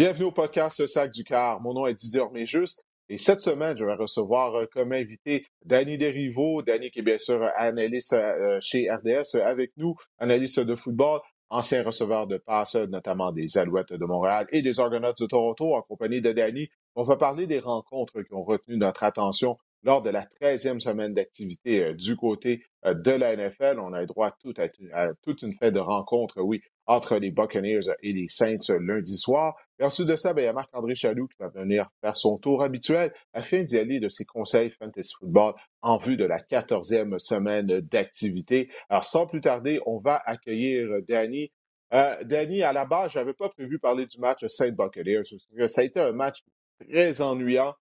Bienvenue au podcast Sac du Car. Mon nom est Didier Orméjuste et cette semaine, je vais recevoir euh, comme invité Danny Derivo. Danny qui est bien sûr analyste euh, chez RDS avec nous, analyste de football, ancien receveur de passe, notamment des Alouettes de Montréal et des Argonauts de Toronto, en compagnie de Danny. On va parler des rencontres qui ont retenu notre attention lors de la 13e semaine d'activité euh, du côté euh, de la NFL. On a eu droit à, toute une fête de rencontres, oui, entre les Buccaneers et les Saints euh, lundi soir. Et ensuite de ça, ben, il y a Marc-André Chaloux qui va venir faire son tour habituel afin d'y aller de ses conseils fantasy football en vue de la 14e semaine d'activité. Alors, sans plus tarder, on va accueillir Danny. Danny, à la base, je n'avais pas prévu parler du match Saint Buccaneers. Ça a été un match très ennuyant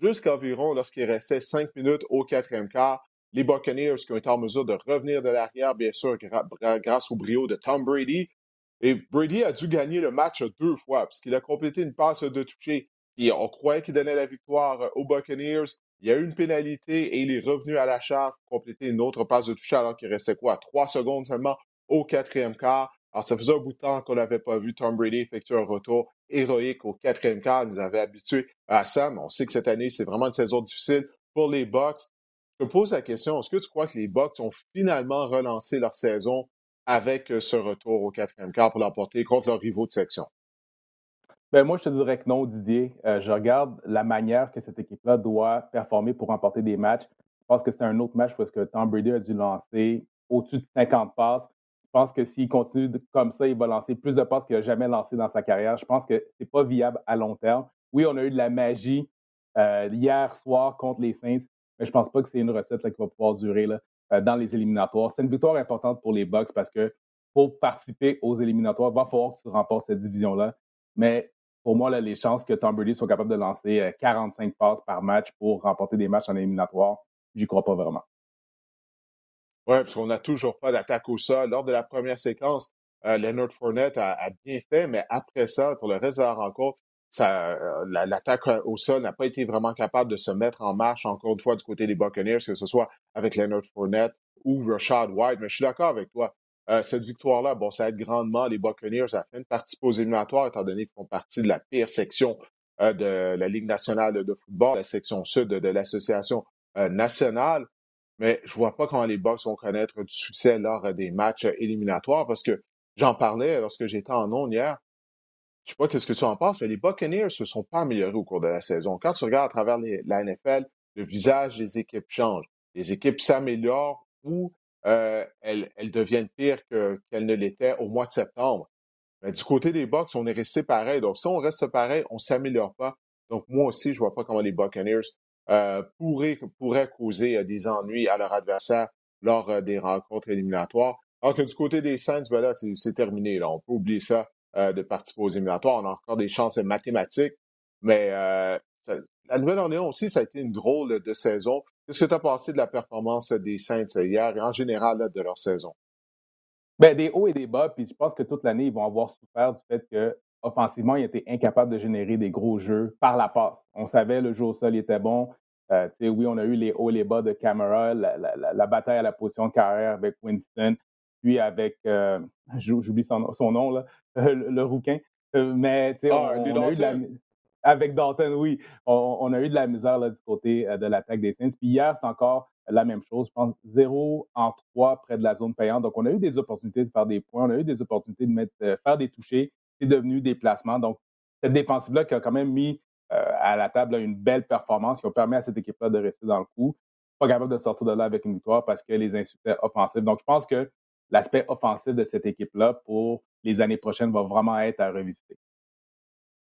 jusqu'environ lorsqu'il restait cinq minutes au quatrième quart. Les Buccaneers qui ont été en mesure de revenir de l'arrière, bien sûr, grâce au brio de Tom Brady. Et Brady a dû gagner le match deux fois, puisqu'il a complété une passe de toucher. Et on croyait qu'il donnait la victoire aux Buccaneers. Il y a eu une pénalité et il est revenu à la charge pour compléter une autre passe de toucher alors qu'il restait quoi? Trois secondes seulement au quatrième quart. Alors, ça faisait un bout de temps qu'on n'avait pas vu Tom Brady effectuer un retour héroïque au quatrième quart. Il nous avait habitués à ça, mais on sait que cette année, c'est vraiment une saison difficile pour les Bucks. Je te pose la question, est-ce que tu crois que les Bucks ont finalement relancé leur saison avec euh, ce retour au quatrième quart pour l'emporter contre leurs rivaux de section? Ben moi, je te dirais que non, Didier. Euh, je regarde la manière que cette équipe-là doit performer pour remporter des matchs. Je pense que c'est un autre match parce que Tom Brady a dû lancer au-dessus de 50 passes. Je pense que s'il continue comme ça, il va lancer plus de passes qu'il n'a jamais lancé dans sa carrière. Je pense que ce n'est pas viable à long terme. Oui, on a eu de la magie euh, hier soir contre les Saints, mais je ne pense pas que c'est une recette qui va pouvoir durer euh, dans les éliminatoires. C'est une victoire importante pour les Bucks parce que pour participer aux éliminatoires, il va falloir que tu remportes cette division-là. Mais pour moi, les chances que Tom Brady soit capable de lancer 45 euh, passes par match pour remporter des matchs en éliminatoire, j'y crois pas vraiment. Oui, parce qu'on n'a toujours pas d'attaque au sol. Lors de la première séquence, euh, Leonard Fournette a, bien fait, mais après ça, pour le reste de la rencontre, euh, l'attaque au sol n'a pas été vraiment capable de se mettre en marche, encore une fois, du côté des Buccaneers, que ce soit avec Leonard Fournette ou Rashad White. Mais je suis d'accord avec toi. Euh, cette victoire-là, bon, ça aide grandement les Buccaneers à faire une partie aux éliminatoires, étant donné qu'ils font partie de la pire section de la Ligue nationale de football, la section sud de l'Association nationale mais je vois pas comment les Bucks vont connaître du succès lors des matchs éliminatoires parce que j'en parlais lorsque j'étais en ondes hier. Je sais pas qu'est-ce que tu en penses, mais les Buccaneers se sont pas améliorés au cours de la saison. Quand tu regardes à travers la NFL, le visage des équipes change. Les équipes s'améliorent ou euh, elles, deviennent pires qu'elles ne l'étaient au mois de septembre. Mais du côté des Bucks, on est resté pareil. Donc, si on reste pareil, on s'améliore pas. Donc, moi aussi, je vois pas comment les Buccaneers euh, pourrait, pourrait causer euh, des ennuis à leur adversaire lors euh, des rencontres éliminatoires. Alors que du côté des Saints, ben là, c'est terminé. Là. On peut oublier ça de participer aux éliminatoires. On a encore des chances mathématiques. Mais la Nouvelle-Orléans aussi, ça a été une drôle de saison. Qu'est-ce que tu as pensé de la performance des Saints hier et en général de leur saison? Bien, des hauts et des bas, puis je pense que toute l'année, ils vont avoir souffert du fait que offensivement, il était incapable de générer des gros jeux par la passe. On savait le jeu au sol était bon. Euh, oui, on a eu les hauts et les bas de Camara, la, bataille à la position carrière avec Winston, puis avec, euh, j'oublie son, nom, là, le, rouquin. Euh, mais ah, on, a eu de la, avec Dalton, oui, on, a eu de la misère là, du côté de l'attaque des Saints. Puis hier, c'est encore la même chose. Je pense 0 en 3 près de la zone payante. Donc, on a eu des opportunités de faire des points, on a eu des opportunités de mettre, faire des touchés c'est devenu des placements. Donc, cette défensive-là qui a quand même mis euh, à la table une belle performance qui a permis à cette équipe-là de rester dans le coup. Pas capable de sortir de là avec une victoire parce que les insuccès offensifs. Donc, je pense que l'aspect offensif de cette équipe-là pour les années prochaines va vraiment être à revisiter.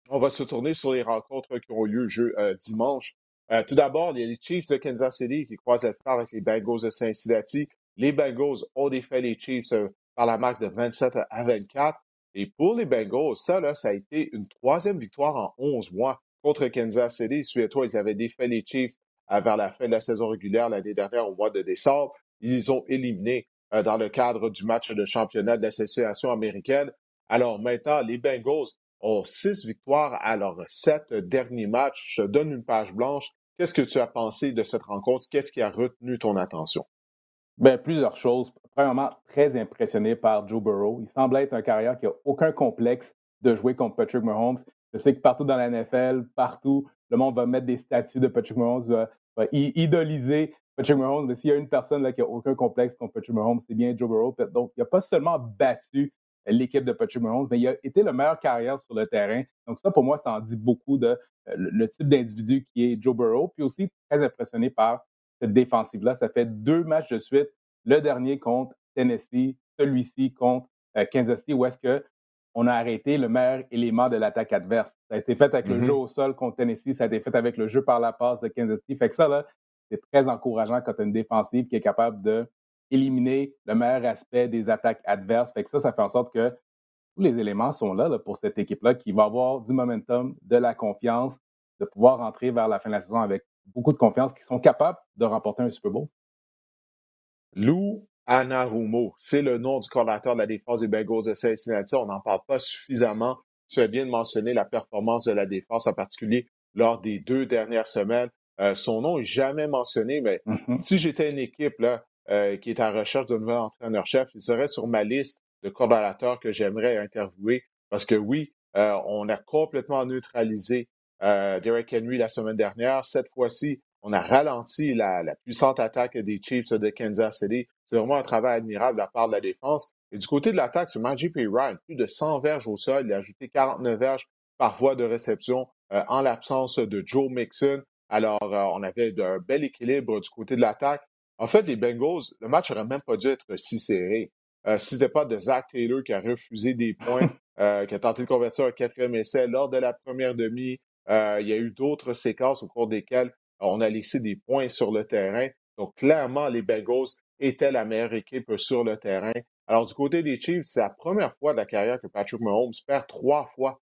On va se tourner sur les rencontres qui ont eu lieu euh, dimanche. Euh, tout d'abord, il y a les Chiefs de Kansas City qui croisent la avec les Bengals de Cincinnati. Les Bengals ont défait les Chiefs par la marque de 27 à 24. Et pour les Bengals, ça, là, ça a été une troisième victoire en 11 mois contre Kansas City. Souviens-toi, ils avaient défait les Chiefs vers la fin de la saison régulière l'année dernière au mois de décembre. Ils les ont éliminés euh, dans le cadre du match de championnat de l'association américaine. Alors maintenant, les Bengals ont six victoires à leurs sept derniers matchs. Je te donne une page blanche. Qu'est-ce que tu as pensé de cette rencontre? Qu'est-ce qui a retenu ton attention? Bien, plusieurs choses. Premièrement, très impressionné par Joe Burrow. Il semble être un carrière qui n'a aucun complexe de jouer contre Patrick Mahomes. Je sais que partout dans la NFL, partout, le monde va mettre des statues de Patrick Mahomes, va, idoliser Patrick Mahomes. Mais s'il y a une personne là, qui n'a aucun complexe contre Patrick Mahomes, c'est bien Joe Burrow. Donc, il n'a pas seulement battu l'équipe de Patrick Mahomes, mais il a été le meilleur carrière sur le terrain. Donc, ça, pour moi, ça en dit beaucoup de euh, le type d'individu qui est Joe Burrow. Puis aussi, très impressionné par cette défensive-là. Ça fait deux matchs de suite. Le dernier contre Tennessee, celui-ci contre euh, Kansas City, où est-ce qu'on a arrêté le meilleur élément de l'attaque adverse. Ça a été fait avec le mm-hmm. jeu au sol contre Tennessee, ça a été fait avec le jeu par la passe de Kansas City. Fait que ça, là, c'est très encourageant quand tu as une défensive qui est capable de éliminer le meilleur aspect des attaques adverses. Fait que ça, ça fait en sorte que tous les éléments sont là, pour cette équipe-là qui va avoir du momentum, de la confiance, de pouvoir entrer vers la fin de la saison avec beaucoup de confiance, qui sont capables de remporter un Super Bowl. Lou Anarumo, c'est le nom du coordinateur de la défense des Bengals de Cincinnati. On n'en parle pas suffisamment. Tu as bien mentionné la performance de la défense, en particulier lors des deux dernières semaines. Euh, son nom est jamais mentionné, mais mm-hmm. si j'étais une équipe là, euh, qui est en recherche de nouvel entraîneur-chef, il serait sur ma liste de coordonnateurs que j'aimerais interviewer parce que oui, euh, on a complètement neutralisé Derek Henry la semaine dernière. Cette fois-ci, on a ralenti la, puissante attaque des Chiefs de Kansas City. C'est vraiment un travail admirable de la part de la défense. Et du côté de l'attaque, c'est Magic P. Ryan, plus de 100 verges au sol. Il a ajouté 49 verges par voie de réception en l'absence de Joe Mixon. Alors, on avait un bel équilibre du côté de l'attaque. En fait, les Bengals, le match n'aurait même pas dû être si serré. Euh, si ce n'était pas de Zach Taylor qui a refusé des points, euh, qui a tenté de convertir un quatrième essai lors de la première demi, euh, il y a eu d'autres séquences au cours desquelles on a laissé des points sur le terrain. Donc, clairement, les Bengals étaient la meilleure équipe sur le terrain. Alors, du côté des Chiefs, c'est la première fois de la carrière que Patrick Mahomes perd trois fois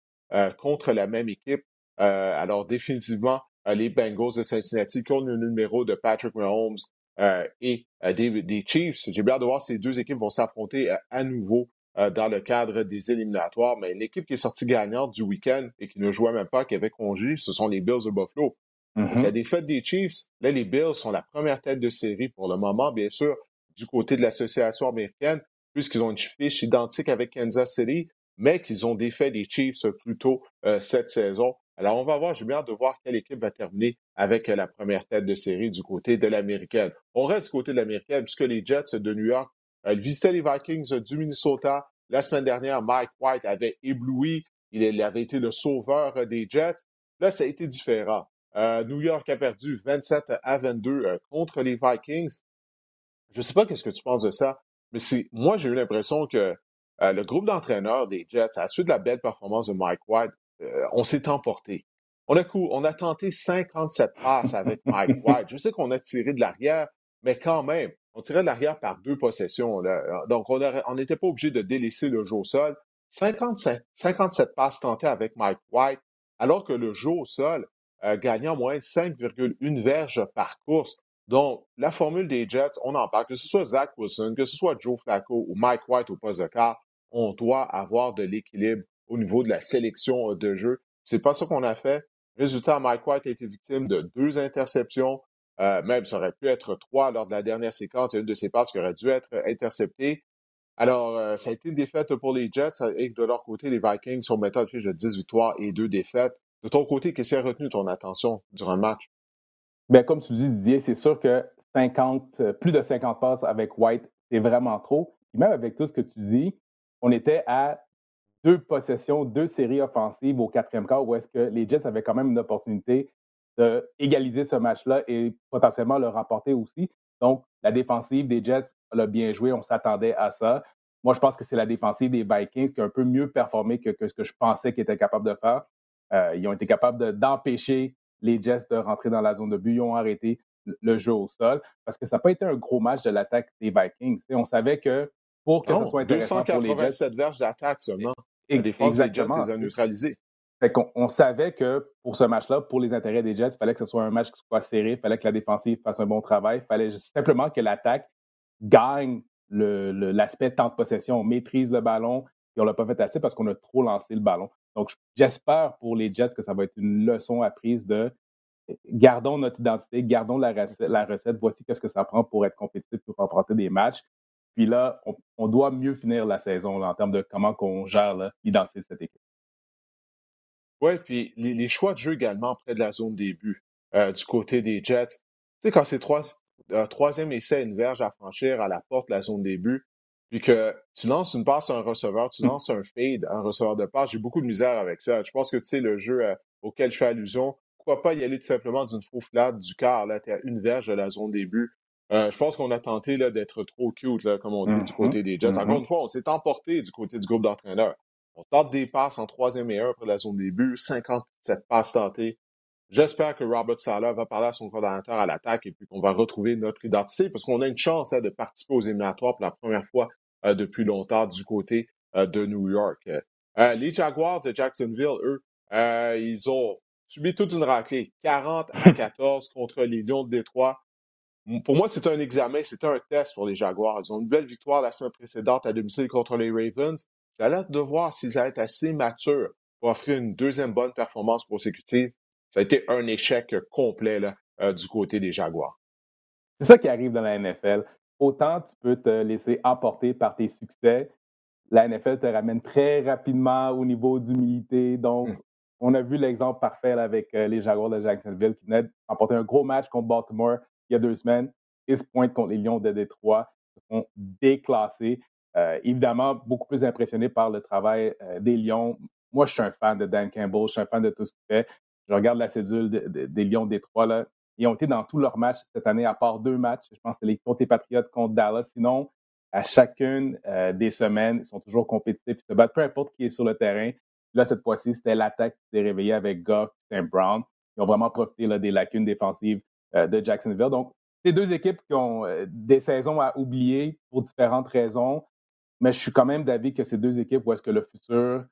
contre la même équipe. alors, définitivement, les Bengals de Cincinnati qui ont le numéro de Patrick Mahomes euh, et euh, des, Chiefs. J'ai bien de voir ces deux équipes vont s'affronter euh, à nouveau dans le cadre des éliminatoires. Mais l'équipe qui est sortie gagnante du week-end et qui ne jouait même pas, qui avait congé, ce sont les Bills de Buffalo. Mm-hmm. la défaite des Chiefs, là, les Bills sont la première tête de série pour le moment, bien sûr, du côté de l'association américaine, puisqu'ils ont une fiche identique avec Kansas City, mais qu'ils ont défait les Chiefs plus tôt cette saison. Alors, on va voir, j'ai bien hâte de voir quelle équipe va terminer avec la première tête de série du côté de l'américaine. On reste du côté de l'américaine puisque les Jets de New York euh, visitaient les Vikings du Minnesota. La semaine dernière, Mike White avait ébloui. Il avait été le sauveur des Jets. Là, ça a été différent. Euh, New York a perdu 27 à 22 euh, contre les Vikings. Je ne sais pas qu'est-ce que tu penses de ça, mais moi, j'ai eu l'impression que le groupe d'entraîneurs des Jets, à la suite de la belle performance de Mike White, euh, on s'est emporté. On a, on a tenté 57 passes avec Mike White. Je sais qu'on a tiré de l'arrière, mais quand même, on tirait de l'arrière par deux possessions. Donc, on n'était pas obligé de délaisser le jeu au sol. 57, 57 passes tentées avec Mike White, alors que le jeu au sol euh, gagnait en moins 5,1 verges par course. Donc, la formule des Jets, on en parle, que ce soit Zach Wilson, que ce soit Joe Flacco ou Mike White au poste de quart, on doit avoir de l'équilibre au niveau de la sélection euh, de jeu. C'est pas ça qu'on a fait. Résultat, Mike White a été victime de deux interceptions. Euh, même, ça aurait pu être trois lors de la dernière séquence. Une de ces passes qui aurait dû être interceptée. Alors, euh, ça a été une défaite pour les Jets et de leur côté, les Vikings sont maintenant fiche de 10 victoires et deux défaites. De ton côté, qu'est-ce qui a retenu ton attention durant le match? Bien, comme tu dis, Didier, c'est sûr que 50, plus de 50 passes avec White, c'est vraiment trop. Et même avec tout ce que tu dis, on était à deux possessions, deux séries offensives au quatrième quart où est-ce que les Jets avaient quand même une opportunité d'égaliser ce match-là et potentiellement le remporter aussi. Donc, la défensive des Jets l'a bien joué, on s'attendait à ça. Moi, je pense que c'est la défensive des Vikings qui a un peu mieux performé que, ce que je pensais qu'ils étaient capables de faire. Euh, ils ont été capables d'empêcher les Jets de rentrer dans la zone de but. Ils ont arrêté le jeu au sol parce que ça n'a pas été un gros match de l'attaque des Vikings. on savait que pour que ce soit intéressant 287 verges d'attaque seulement. La défense des Jets. Fait on, savait que pour ce match-là, pour les intérêts des Jets, il fallait que ce soit un match qui soit serré, il fallait que la défensive fasse un bon travail, il fallait simplement que l'attaque gagne l'aspect temps de possession. On maîtrise le ballon et on l'a pas fait assez parce qu'on a trop lancé le ballon. Donc, j'espère pour les Jets que ça va être une leçon apprise de gardons notre identité, gardons la recette, la recette voici qu'est-ce que ça prend pour être compétitif, pour remporter des matchs. Puis là, on, doit mieux finir la saison en termes de comment on gère l'identité de cette équipe. Oui, puis les, choix de jeu également près de la zone début euh, du côté des Jets. Tu sais, quand c'est trois, euh, troisième essai, une verge à franchir à la porte de la zone début, puis que tu lances une passe à un receveur, tu lances un fade à un receveur de passe, j'ai beaucoup de misère avec ça. Je pense que tu sais, le jeu euh, auquel je fais allusion, pourquoi pas y aller tout simplement d'une faux flat du quart, là, tu à une verge de la zone début. Je pense qu'on a tenté là, d'être trop cute, là, comme on dit, du mm-hmm. côté des Jets. Encore mm-hmm. une fois, on s'est emporté du côté du groupe d'entraîneurs. On tente des passes en troisième et un après la zone début, 57 passes tentées. J'espère que Robert Sala va parler à son coordinateur à l'attaque et puis qu'on va retrouver notre identité parce qu'on a une chance hein, de participer aux éliminatoires pour la première fois euh, depuis longtemps du côté euh, de New York. Euh, les Jaguars de Jacksonville, eux, ils ont subi toute une raclée, 40 à 14 contre les Lions de Détroit. Pour moi, c'est un examen, c'est un test pour les Jaguars. Ils ont une belle victoire la semaine précédente à domicile contre les Ravens. J'ai hâte de voir s'ils vont être assez matures pour offrir une deuxième bonne performance consécutive. Ça a été un échec complet euh, du côté des Jaguars. C'est ça qui arrive dans la NFL. Autant tu peux te laisser emporter par tes succès, la NFL te ramène très rapidement au niveau d'humilité. Donc, hmm. on a vu l'exemple parfait avec euh, les Jaguars de Jacksonville qui venaient d'emporter un gros match contre Baltimore il y a deux semaines. Ils se pointent contre les Lions de Détroit, se font déclasser. Euh, évidemment, beaucoup plus impressionné par le travail euh, des Lions. Moi, je suis un fan de Dan Campbell, je suis un fan de tout ce qu'il fait. Je regarde la cédule des Lions Détroit. Là. Ils ont été dans tous leurs matchs cette année, à part deux matchs. Je pense que c'est les contre les Patriots contre Dallas. Sinon, à chacune euh, des semaines, ils sont toujours compétitifs. Ils se battent peu importe qui est sur le terrain. Là, cette fois-ci, c'était l'attaque qui s'est réveillée avec Goff et Brown. Ils ont vraiment profité là, des lacunes défensives de Jacksonville. Donc, c'est deux équipes qui ont des saisons à oublier pour différentes raisons. Mais je suis quand même d'avis que ces deux équipes où est-ce que le futur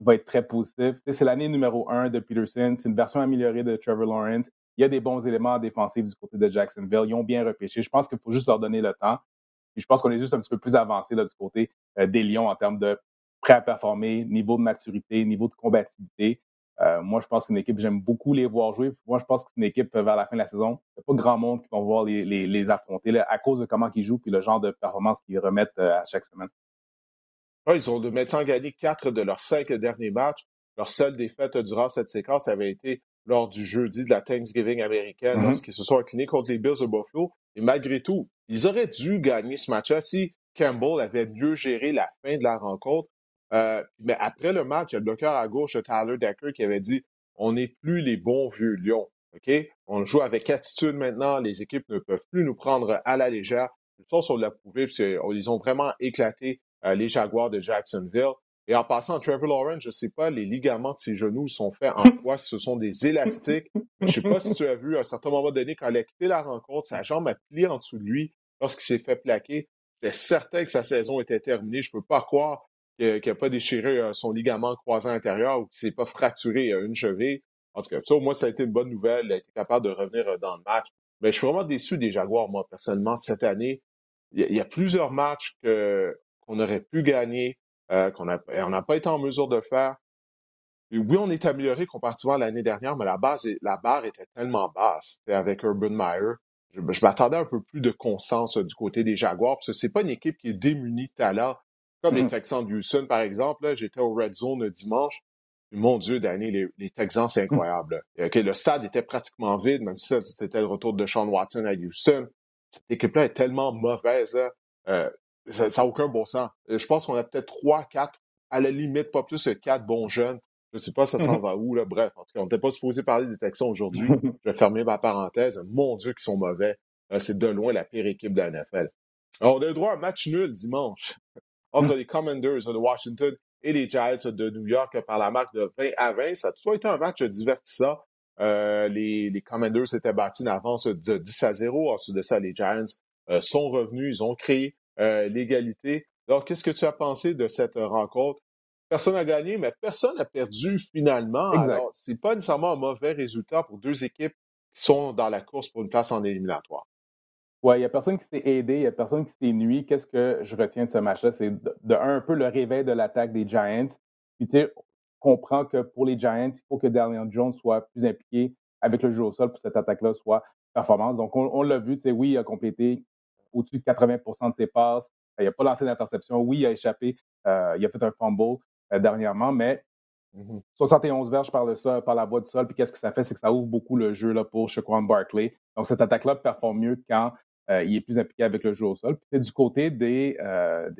va être très positif. C'est l'année numéro un de Peterson. C'est une version améliorée de Trevor Lawrence. Il y a des bons éléments défensifs du côté de Jacksonville. Ils ont bien repêché. Je pense qu'il faut juste leur donner le temps. Je pense qu'on est juste un petit peu plus avancé là, du côté euh, des Lions en termes de prêt à performer, niveau de maturité, niveau de combativité. Euh, moi, je pense que c'est une équipe, j'aime beaucoup les voir jouer. Moi, je pense que c'est une équipe euh, vers la fin de la saison. Il n'y a pas grand monde qui va voir les, les, affronter là, à cause de comment ils jouent et le genre de performance qu'ils remettent à chaque semaine ils ont maintenant gagné quatre de leurs cinq derniers matchs. Leur seule défaite durant cette séquence avait été lors du jeudi de la Thanksgiving américaine, mm-hmm. lorsqu'ils se sont inclinés contre les Bills de Buffalo. Et malgré tout, ils auraient dû gagner ce match-là si Campbell avait mieux géré la fin de la rencontre. Euh, mais après le match, il y a le bloqueur à gauche, Tyler Decker, qui avait dit On n'est plus les bons vieux lions. OK? On joue avec attitude maintenant. Les équipes ne peuvent plus nous prendre à la légère. Ils sont sur l'a prouvé, ils ont vraiment éclaté euh, les Jaguars de Jacksonville. Et en passant, Trevor Lawrence, je ne sais pas, les ligaments de ses genoux sont faits en quoi? Ce sont des élastiques. Je ne sais pas si tu as vu à un certain moment donné, quand il a quitté la rencontre, sa jambe a plié en dessous de lui lorsqu'il s'est fait plaquer. J'étais certain que sa saison était terminée. Je ne peux pas croire qu'il n'a pas déchiré euh, son ligament croisé intérieur ou qu'il ne s'est pas fracturé euh, une cheville. En tout cas, ça, moi, ça a été une bonne nouvelle. Il a été capable de revenir dans le match. Mais je suis vraiment déçu des Jaguars, moi, personnellement, cette année. Il y a plusieurs matchs que qu'on aurait pu gagner, euh, qu'on on n'a pas été en mesure de faire. oui, on est amélioré comparativement à l'année dernière, mais la base, la barre était tellement basse. Avec Urban Meyer, je, m'attendais un peu plus de constance euh, du côté des Jaguars, parce que c'est pas une équipe qui est démunie de talent, comme les mmh. Texans de Houston, par exemple. J'étais au Red Zone le dimanche. mon Dieu, Danny, les, Texans, c'est mmh. incroyable. le stade était pratiquement vide, même si c'était le retour de Sean Watson à Houston. Cette équipe-là est tellement mauvaise. Hein. Euh, ça n'a aucun bon sens. Euh, je pense qu'on a peut-être trois, quatre, à la limite, pas plus que quatre bons jeunes. Je ne sais pas ça s'en mhm. va où, là. Bref, en tout cas, on n'était pas supposé parler des Texans aujourd'hui. Je vais fermer ma parenthèse. Mon Dieu, qu'ils sont mauvais. Euh, c'est de loin la pire équipe de la NFL. Alors, on a le droit à un match nul dimanche entre les Commanders de Washington et les Giants de New York par la marque de 20 à 20. Ça a toujours été un match divertissant. Euh, les, les Commanders s'étaient battus une avance de 10 à 0. Ensuite de ça, les Giants sont revenus. Ils ont créé euh, l'égalité. Alors, qu'est-ce que tu as pensé de cette rencontre? Personne n'a gagné, mais personne n'a perdu finalement. Alors, c'est pas nécessairement un mauvais résultat pour deux équipes qui sont dans la course pour une place en éliminatoire. Il n'y a personne qui s'est aidé, il n'y a personne qui s'est nuit. Qu'est-ce que je retiens de ce match-là? C'est de, un, peu le réveil de l'attaque des Giants. Puis, tu sais, comprend que pour les Giants, il faut que Daniel Jones soit plus impliqué avec le jeu au sol pour que cette attaque-là soit performante. Donc, on, on l'a vu, tu sais, oui, il a complété au-dessus de 80% de ses passes. Il n'a pas lancé d'interception. Oui, il a échappé. Euh, il a fait un fumble euh, dernièrement, mais 71 mmh verges par, le sol, par la voie du sol. Puis qu'est-ce que ça fait? C'est que ça ouvre beaucoup le jeu là, pour Shaquan Barkley. Donc cette attaque-là performe mieux quand il est plus impliqué avec le jeu au sol. Puis du côté des, euh,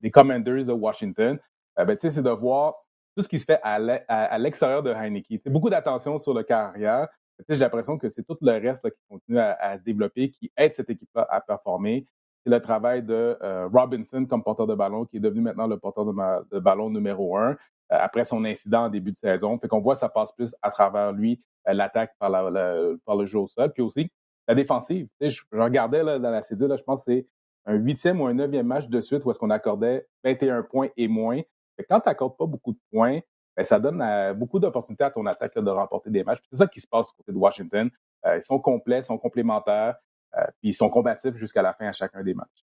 des, Commanders de Washington. Euh, ben, c'est de voir tout ce qui se fait à l'extérieur de Heineken. C'est beaucoup d'attention sur le carrière. J'ai l'impression que c'est tout le reste qui continue à, se développer, qui aide cette équipe-là à performer. C'est le travail de Robinson comme porteur de ballon, qui est devenu maintenant le porteur de, ballon numéro un après son incident en début de saison. Fait qu'on voit ça passe plus à travers lui, l'attaque par, par, le jeu au sol. Puis aussi, la défensive. Je, regardais là, dans la cédule, je pense que c'est un huitième ou un neuvième match de suite où est-ce qu'on accordait 21 points et moins. quand tu n'accordes pas beaucoup de points, ben, ça donne euh, beaucoup d'opportunités à ton attaque de remporter des matchs. C'est ça qui se passe du côté de Washington. Euh, ils sont complets, sont complémentaires, euh, puis ils sont combatifs jusqu'à la fin à chacun des matchs.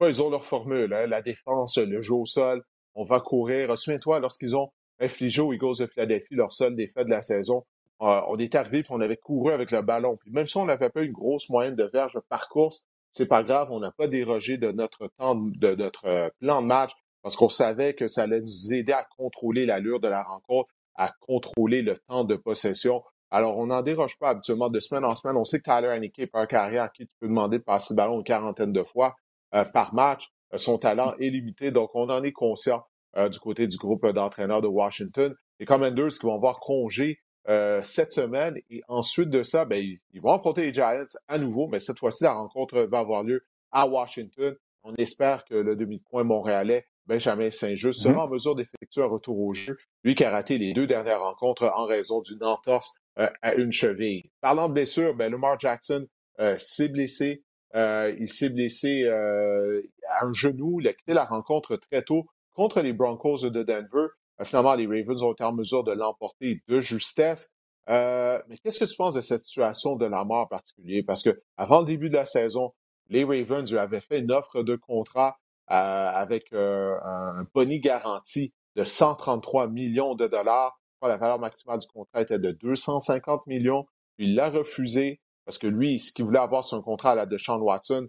ils ont leur formule, hein. la défense, le jeu au sol, on va courir. Souviens-toi, lorsqu'ils ont infligé aux Eagles de Philadelphie leur seul défait de la saison, euh, on est arrivé on avait couru avec le ballon. Puis même si on n'avait pas une grosse moyenne de verge par course, c'est pas grave, on n'a pas dérogé de notre temps, de notre euh, plan de match parce qu'on savait que ça allait nous aider à contrôler l'allure de la rencontre, à contrôler le temps de possession. Alors, on n'en déroge pas habituellement de semaine en semaine. On sait que Tyler Haneke est un carrière à qui tu peux demander de passer le ballon une quarantaine de fois euh, par match. son talent est limité, donc on en est conscient du côté du groupe d'entraîneurs de Washington. Les Commanders qui vont avoir congé euh, cette semaine. Et ensuite de ça, ben, ils, vont affronter les Giants à nouveau, mais cette fois-ci, la rencontre va avoir lieu à Washington. On espère que le demi-point montréalais, Benjamin Saint-Just, sera mm-hmm. en mesure d'effectuer un retour au jeu, lui qui a raté les deux dernières rencontres en raison d'une entorse euh, à une cheville. Parlant de blessure, ben, Lamar Jackson euh, s'est blessé. il s'est blessé à un genou. Il a quitté la rencontre très tôt contre les Broncos de Denver. Euh, finalement, les Ravens ont été en mesure de l'emporter de justesse. Euh, mais qu'est-ce que tu penses de cette situation de la mort en particulier? Parce que avant le début de la saison, les Ravens lui avaient fait une offre de contrat euh, avec un boni garanti de 133 millions de dollars. La valeur maximale du contrat était de 250 millions. Il l'a refusé parce que lui, ce qu'il voulait avoir, c'est un contrat à la de Sean Watson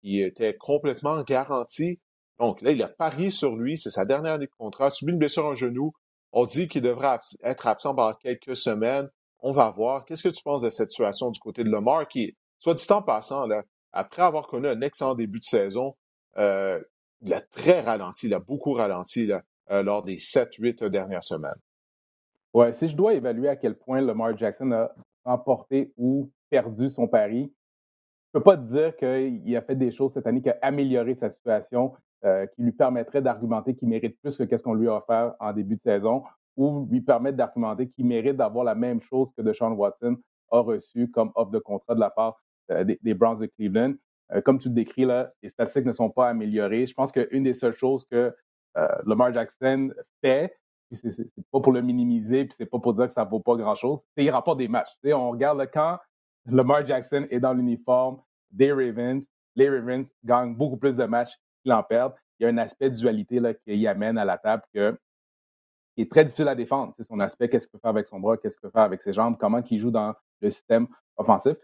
qui était complètement garanti. Donc là, il a parié sur lui, c'est sa dernière année de contrat, subi une blessure en genou. On dit qu'il devrait être absent pendant quelques semaines. On va voir. Qu'est-ce que tu penses de cette situation du côté de Lamar qui, soit dit en passant, là, après avoir connu un excellent début de saison, euh, il a très ralenti, il a beaucoup ralenti euh, lors des 7-8 dernières semaines. Ouais, si je dois évaluer à quel point Lamar Jackson a remporté ou perdu son pari, je ne peux pas te dire qu'il a fait des choses cette année qui a amélioré sa situation. Euh, qui lui permettrait d'argumenter qu'il mérite plus que qu'est-ce qu'on lui a offert en début de saison, ou lui permettre d'argumenter qu'il mérite d'avoir la même chose que Deshaun Watson a reçu comme offre de contrat de la part euh, des, Browns de Cleveland. Euh, comme tu le décris, là, les statistiques ne sont pas améliorées. Je pense qu'une des seules choses que Lamar Jackson fait, c'est pas pour le minimiser, puis c'est pas pour dire que ça vaut pas grand-chose, c'est qu'il rapporte des matchs. on regarde quand Lamar Jackson est dans l'uniforme des Ravens, les Ravens gagnent beaucoup plus de matchs en perdre. Il y a un aspect de dualité là, qui amène à la table que, qui est très difficile à défendre. C'est son aspect, qu'est-ce qu'il peut faire avec son bras, qu'est-ce qu'il peut faire avec ses jambes, comment il joue dans le système offensif.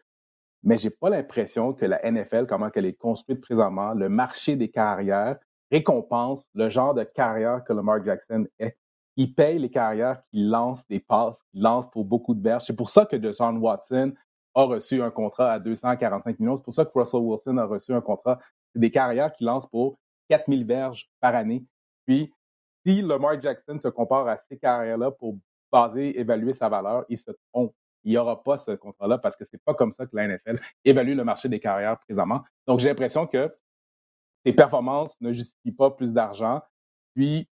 Mais j'ai pas l'impression que la NFL, comment elle est construite présentement, le marché des carrières récompense le genre de carrière que Lamar Jackson est. Il paye les carrières qui lancent des passes, qui lancent pour beaucoup de berges. C'est pour ça que Deshaun Watson a reçu un contrat à 245 millions. C'est pour ça que Russell Wilson a reçu un contrat c'est des carrières qui lancent pour 4000 verges par année. Puis, si Lamar Jackson se compare à ces carrières-là pour baser, évaluer sa valeur, il se trompe. Il n'y aura pas ce contrat-là parce que c'est pas comme ça que la NFL évalue le marché des carrières présentement. Donc, j'ai l'impression que ses performances ne justifient pas plus d'argent. Puis,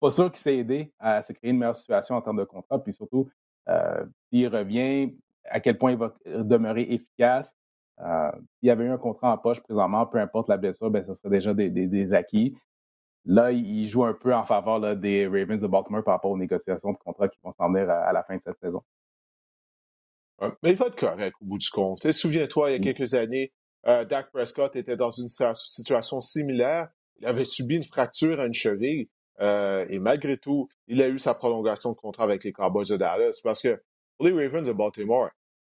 pas sûr qu'il s'est aidé à se créer une meilleure situation en termes de contrat. Puis surtout, euh, s'il revient, à quel point il va demeurer efficace, euh, s'il y avait eu un contrat en poche présentement, peu importe la blessure, ben, ce serait déjà des, acquis. Là, il joue un peu en faveur des Ravens de Baltimore par rapport aux négociations de contrat qui vont s'en venir à, la fin de cette saison. mais il va être correct au bout du compte. Souviens-toi, il y a quelques années, euh, Dak Prescott était dans une situation similaire. Il avait subi une fracture à une cheville. Euh, et malgré tout, il a eu sa prolongation de contrat avec les Cowboys de Dallas. Parce que pour les Ravens de Baltimore,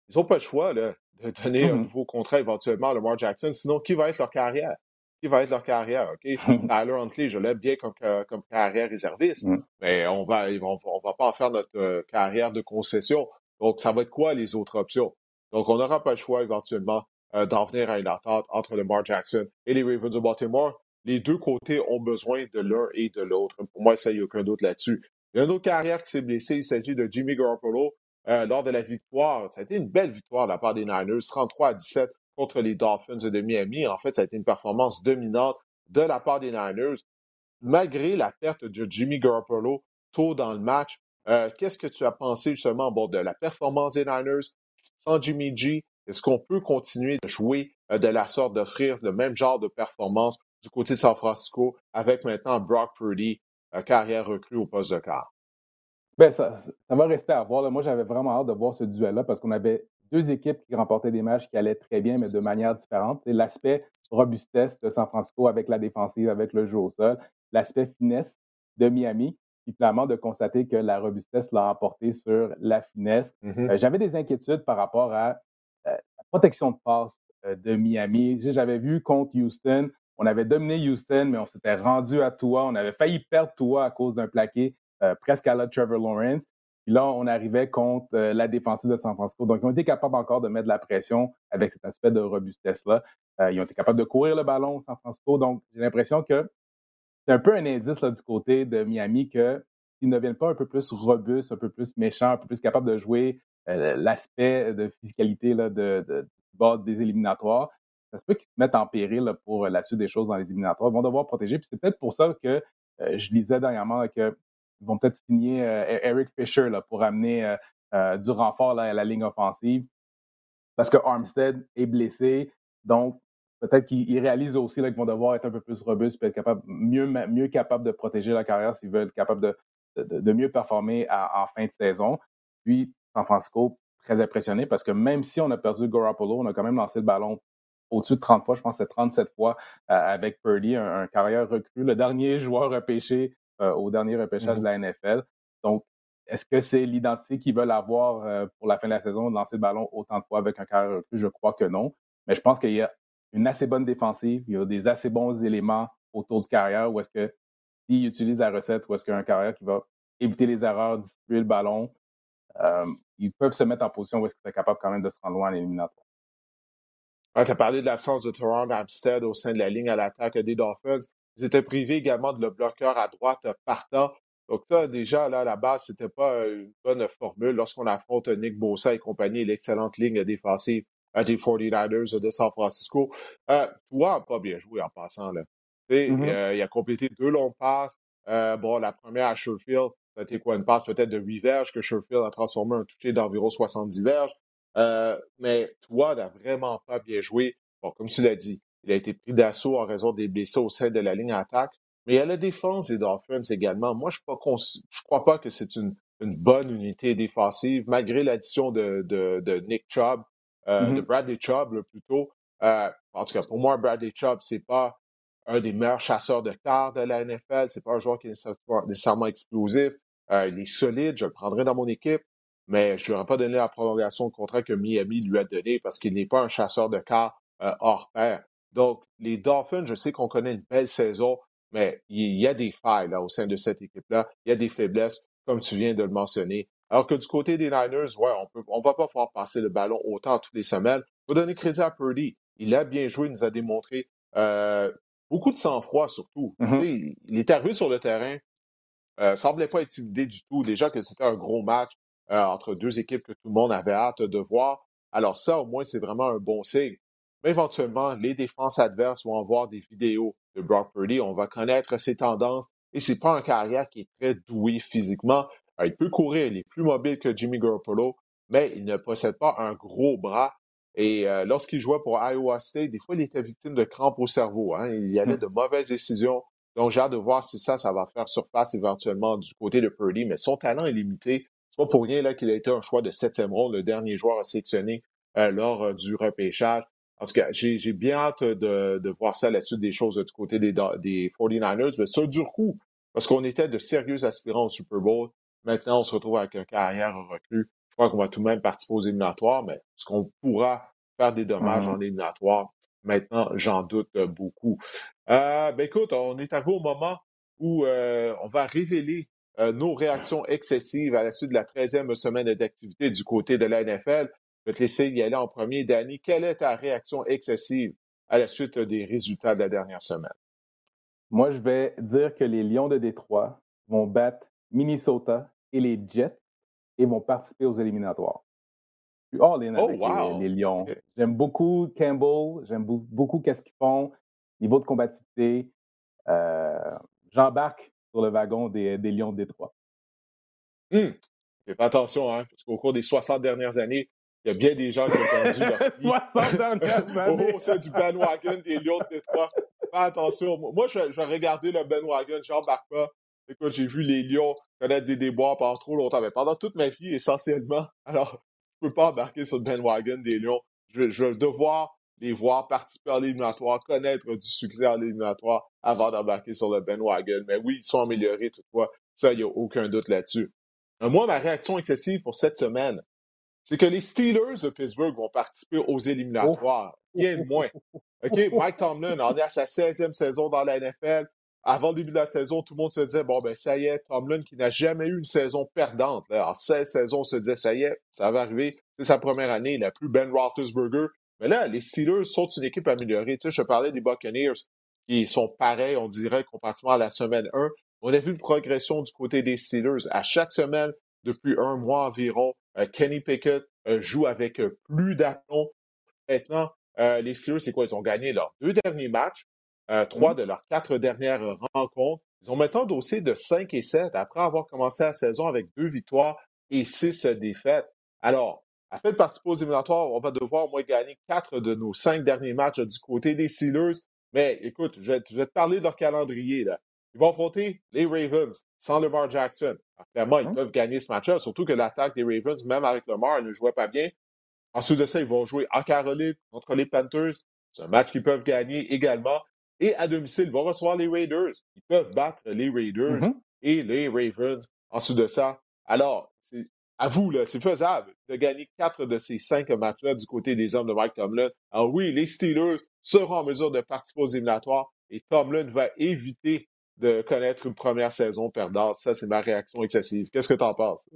ils n'ont pas le choix. Là de donner un mmh nouveau contrat éventuellement à Lamar Jackson. Sinon, qui va être leur carrière? qui va être leur carrière. OK? Tyler Huntley, je l'aime bien comme, comme carrière réserviste, mm. mais on va, on, va pas en faire notre euh, carrière de concession. Donc, ça va être quoi les autres options? Donc, on n'aura pas le choix éventuellement euh, d'en venir à une attente entre Lamar Jackson et les Ravens de Baltimore. Les deux côtés ont besoin de l'un et de l'autre. Pour moi, ça, il n'y a aucun doute là-dessus. Il y a une autre carrière qui s'est blessée. Il s'agit de Jimmy Garoppolo. Euh, lors de la victoire, ça a été une belle victoire de la part des Niners, 33 à 17 contre les Dolphins de Miami. En fait, ça a été une performance dominante de la part des Niners. Malgré la perte de Jimmy Garoppolo tôt dans le match, euh, qu'est-ce que tu as pensé justement bon, de la performance des Niners sans Jimmy G? Est-ce qu'on peut continuer de jouer euh, de la sorte, d'offrir le même genre de performance du côté de San Francisco avec maintenant Brock Purdy, euh, carrière recrue au poste de quart? Ben, ça, ça, va rester à voir. Moi, j'avais vraiment hâte de voir ce duel-là parce qu'on avait deux équipes qui remportaient des matchs qui allaient très bien, mais de manière différente. C'est l'aspect robustesse de San Francisco avec la défensive, avec le jeu au sol, l'aspect finesse de Miami, puis clairement de constater que la robustesse l'a emporté sur la finesse. Mm-hmm. Euh, j'avais des inquiétudes par rapport à euh, la protection de passe euh, de Miami. J'avais vu contre Houston, on avait dominé Houston, mais on s'était rendu à toi. On avait failli perdre toi à cause d'un plaqué presque à la Trevor Lawrence. Puis là, on arrivait contre la défensive de San Francisco. Donc, ils ont été capables encore de mettre de la pression avec cet aspect de robustesse-là. ils ont été capables de courir le ballon, San Francisco. Donc, j'ai l'impression que c'est un peu un indice du côté de Miami que s'ils ne viennent pas un peu plus robustes, un peu plus méchants, un peu plus capables de jouer euh, l'aspect de physicalité de, bord des éliminatoires, ça se peut qu'ils se mettent en péril pour la suite des choses dans les éliminatoires. Ils vont devoir protéger. Puis c'est peut-être pour ça que euh, je lisais dernièrement qu'ils vont peut-être signer euh, Eric Fisher là, pour amener du renfort à la ligne offensive. Parce que Armstead est blessé. Donc, peut-être qu'ils réalisent aussi qu'ils vont devoir être un peu plus robustes et être capable, mieux, mieux capables de protéger la carrière s'ils veulent être capables de, de, mieux performer en fin de saison. Puis, San Francisco, très impressionné parce que même si on a perdu Garoppolo, on a quand même lancé le ballon au-dessus de 30 fois, je pense que c'est 37 fois euh, avec Purdy, un, carrière recru, le dernier joueur repêché euh, au dernier repêchage de la. NFL. Donc, est-ce que c'est l'identité qu'ils veulent avoir euh, pour la fin de la saison, de lancer le ballon autant de fois avec un carrière recru? Je crois que non. Mais je pense qu'il y a une assez bonne défensive, il y a des assez bons éléments autour du carrière où est-ce que s'il utilise la recette, ou est-ce qu'il y a un carrière qui va éviter les erreurs, distribuer le ballon, euh, ils peuvent se mettre en position où est-ce qu'ils sont capables quand même de se rendre loin en éliminatoire. tu as parlé de l'absence de Toronto Amstead au sein de la ligne à l'attaque des Dolphins. Ils étaient privés également de le bloqueur à droite partant. Donc ça, déjà, là, à la base, c'était pas une bonne formule lorsqu'on affronte Nick Bossa et compagnie, l'excellente ligne défensive des 49ers de San Francisco. Euh, toi, pas bien joué en passant. Là. Mm-hmm. Euh, il a complété deux longues passes. Euh, bon, la première à Sherfield, ça a été quoi, une passe peut-être de 8 verges que Sherfield a transformé un touché d'environ 70 verges. Euh, mais toi, n'a vraiment pas bien joué. Bon, comme tu l'as dit, il a été pris d'assaut en raison des blessés au sein de la ligne attaque. Mais il y a la défense des Dolphins également. Moi, je ne crois pas que c'est une, une, bonne unité défensive, malgré l'addition de, de, de, Nick Chubb, euh, mm-hmm. de Bradley Chubb plutôt. Euh, en tout cas, pour moi, Bradley Chubb, c'est pas un des meilleurs chasseurs de cartes de la NFL. C'est pas un joueur qui est nécessairement explosif. Euh, il est solide, je le prendrai dans mon équipe, mais je ne lui aurais pas donné la prolongation de contrat que Miami lui a donné parce qu'il n'est pas un chasseur de cartes euh, hors pair. Donc, les Dolphins, je sais qu'on connaît une belle saison, mais il y a des failles là, au sein de cette équipe-là. Il y a des faiblesses, comme tu viens de le mentionner. Alors que du côté des Niners, ouais, on peut, on va pas pouvoir passer le ballon autant toutes les semaines. Il faut donner crédit à Purdy. Il a bien joué, il nous a démontré euh, beaucoup de sang-froid surtout. Mm-hmm. Il est arrivé sur le terrain, euh, semblait pas intimidé du tout. Déjà que c'était un gros match euh, entre deux équipes que tout le monde avait hâte de voir. Alors ça, au moins, c'est vraiment un bon signe. Mais éventuellement, les défenses adverses vont avoir des vidéos de Brock Purdy. On va connaître ses tendances. Et c'est pas un carrière qui est très doué physiquement. Euh, il peut courir, il est plus mobile que Jimmy Garoppolo, mais il ne possède pas un gros bras. Et euh, lorsqu'il jouait pour Iowa State, des fois, il était victime de crampes au cerveau. Hein. Il y avait mmh. de mauvaises décisions. Donc, j'ai hâte de voir si ça, ça va faire surface éventuellement du côté de Purdy. Mais son talent est limité. C'est pas pour rien là qu'il a été un choix de septième rôle, le dernier joueur à sélectionner euh, lors euh, du repêchage. En tout cas, j'ai bien hâte de, de, voir ça la suite des choses du côté des, des 49ers. Mais c'est un dur coup, parce qu'on était de sérieux aspirants au Super Bowl. Maintenant, on se retrouve avec un carrière recrue. Je crois qu'on va tout de même participer aux éliminatoires, mais est-ce qu'on pourra faire des dommages mmh en éliminatoire? Maintenant, j'en doute beaucoup. Euh, ben écoute, on est arrivé au moment où euh, on va révéler euh, nos réactions excessives à la suite de la 13e semaine d'activité du côté de la NFL. Je vais te laisser y aller en premier. Danny, quelle est ta réaction excessive à la suite des résultats de la dernière semaine? Moi, je vais dire que les Lions de Détroit vont battre Minnesota et les Jets et vont participer aux éliminatoires. Je suis oh, avec les, Lions. J'aime beaucoup Campbell, j'aime beaucoup qu'est-ce qu'ils font, niveau de combativité. Euh, j'embarque sur le wagon des, des Lions de Détroit. Hum. Fais attention, hein, parce qu'au cours des 60 dernières années, il y a bien des gens qui ont perdu leur vie. au sein du bandwagon des Lions de Détroit. Fais attention. Moi, je, vais regarder le bandwagon, j'embarque pas. Écoute, j'ai vu les Lions connaître des déboires pendant trop longtemps, mais pendant toute ma vie, essentiellement. Alors, je peux pas embarquer sur le bandwagon des Lions. Je, je vais devoir les voir participer à l'éliminatoire, connaître du succès à l'éliminatoire avant d'embarquer sur le bandwagon. Mais oui, ils sont améliorés toutefois. Ça, il n'y a aucun doute là-dessus. Euh, moi, ma réaction excessive pour cette semaine, c'est que les Steelers de Pittsburgh vont participer aux éliminatoires. Rien de moins. OK, Mike Tomlin en est à sa 16e saison dans la NFL. Avant le début de la saison, tout le monde se disait, bon, ben, ça y est, Tomlin qui n'a jamais eu une saison perdante. En 16 saisons, on se disait, ça y est, ça va arriver. C'est sa première année. Il n'a plus Ben Roethlisberger. Mais là, les Steelers sont une équipe améliorée. Tu sais, je parlais des Buccaneers qui sont pareils, on dirait, comparativement à la semaine 1. On a vu une progression du côté des Steelers. À chaque semaine, depuis un mois environ, Kenny Pickett euh, joue avec euh, plus d'aplomb. Maintenant, les Steelers, c'est quoi? Ils ont gagné leurs deux derniers matchs, trois mmh. de leurs quatre dernières rencontres. Ils ont maintenant dossier de 5 et 7 après avoir commencé la saison avec deux victoires et six défaites. Alors, afin de participer aux éliminatoires, on va devoir au moins gagner quatre de nos cinq derniers matchs du côté des Steelers. Mais écoute, je vais, te parler de leur calendrier. Là. Ils vont affronter les Ravens sans Lamar Jackson. clairement, ils hein? peuvent gagner ce match-là, surtout que l'attaque des Ravens, même avec Lamar, ne jouait pas bien. Ensuite de ça, ils vont jouer en Caroline contre les Panthers. C'est un match qu'ils peuvent gagner également. Et à domicile, ils vont recevoir les Raiders. Ils peuvent battre les Raiders mm-hmm. et les Ravens. Ensuite de ça, alors, à vous, c'est faisable de gagner quatre de ces cinq matchs-là du côté des hommes de Mike Tomlin. Alors oui, les Steelers seront en mesure de participer aux éliminatoires et Tomlin va éviter de connaître une première saison perdante. Ça, c'est ma réaction excessive. Qu'est-ce que tu en penses?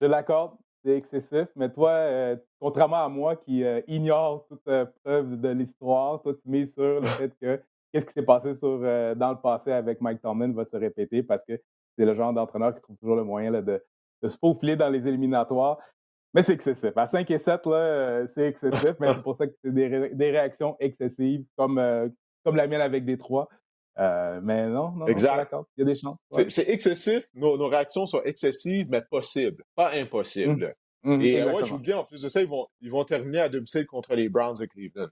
Je l'accorde, c'est excessif, mais toi, euh, contrairement à moi qui euh, ignore toute euh, preuve de l'histoire, toi, tu mets sur le fait que qu'est-ce qui s'est passé dans le passé avec Mike Tomlin va se répéter parce que c'est le genre d'entraîneur qui trouve toujours le moyen de de se faufiler dans les éliminatoires. Mais c'est excessif. À 5 et 7, là, euh, c'est excessif, mais c'est pour ça que c'est des, réactions excessives, comme, comme la mienne avec Détroit. Euh, mais non, non, exact. il y a des chances. C'est excessif. Nos, nos, réactions sont excessives, mais possibles, pas impossibles. Mmh. Mmh, et moi, je vous dis, en plus de ça, ils vont, ils vont terminer à domicile contre les Browns de Cleveland.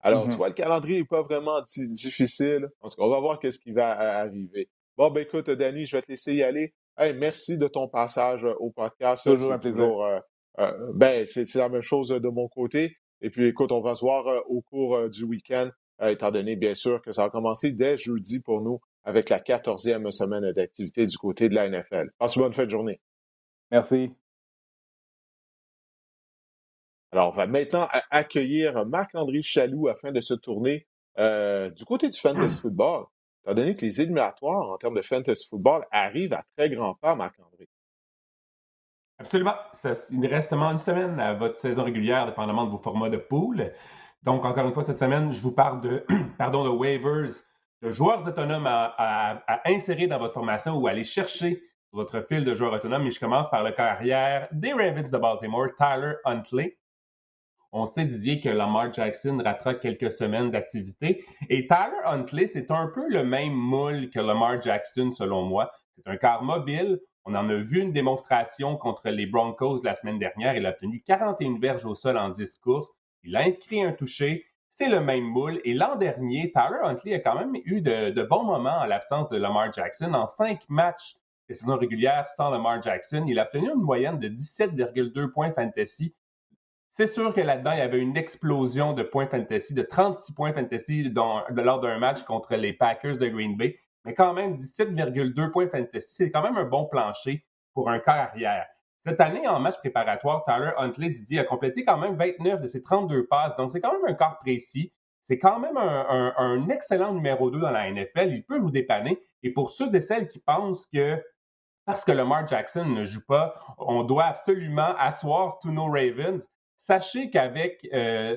Alors, tu mmh vois, le calendrier n'est pas vraiment difficile. En tout cas, on va voir qu'est-ce qui va arriver. Bon, ben écoute, Danny, je vais te laisser y aller merci de ton passage euh, au podcast. Toujours un plaisir. Euh, euh, ben, c'est la même chose de mon côté. Et puis, écoute, on va se voir au cours du week-end, étant donné, bien sûr, que ça va commencer dès jeudi pour nous avec la quatorzième semaine d'activité du côté de la NFL. Passe une bonne fin de journée. Merci. Alors, on va maintenant accueillir Marc-André Chaloux afin de se tourner du côté du fantasy football étant donné que les éliminatoires en termes de fantasy football arrivent à très grands pas, Marc-André. Absolument. il reste seulement une semaine à votre saison régulière, dépendamment de vos formats de pool. Donc, encore une fois, cette semaine, je vous parle de, pardon, de waivers, de joueurs autonomes à, insérer dans votre formation ou aller chercher votre fil de joueurs autonomes. Mais je commence par le carrière des Ravens de Baltimore, Tyler Huntley. On sait, Didier, que Lamar Jackson ratera quelques semaines d'activité. Et Tyler Huntley, c'est un peu le même moule que Lamar Jackson, selon moi. C'est un car mobile. On en a vu une démonstration contre les Broncos la semaine dernière. Il a obtenu 41 verges au sol en 10 courses. Il a inscrit un touché. C'est le même moule. Et l'an dernier, Tyler Huntley a quand même eu de, bons moments en l'absence de Lamar Jackson. En cinq matchs de saison régulière sans Lamar Jackson, il a obtenu une moyenne de 17,2 points fantasy c'est sûr que là-dedans, il y avait une explosion de points fantasy, de 36 points fantasy lors d'un match contre les Packers de Green Bay. Mais quand même, 17,2 points fantasy, c'est quand même un bon plancher pour un quart arrière. Cette année, en match préparatoire, Tyler Huntley Didier a complété quand même 29 de ses 32 passes. Donc, c'est quand même un quart précis. c'est quand même un, excellent numéro 2 dans la NFL. Il peut vous dépanner. Et pour ceux et celles qui pensent que parce que Lamar Jackson ne joue pas, on doit absolument asseoir tous nos Ravens, sachez qu'avec euh,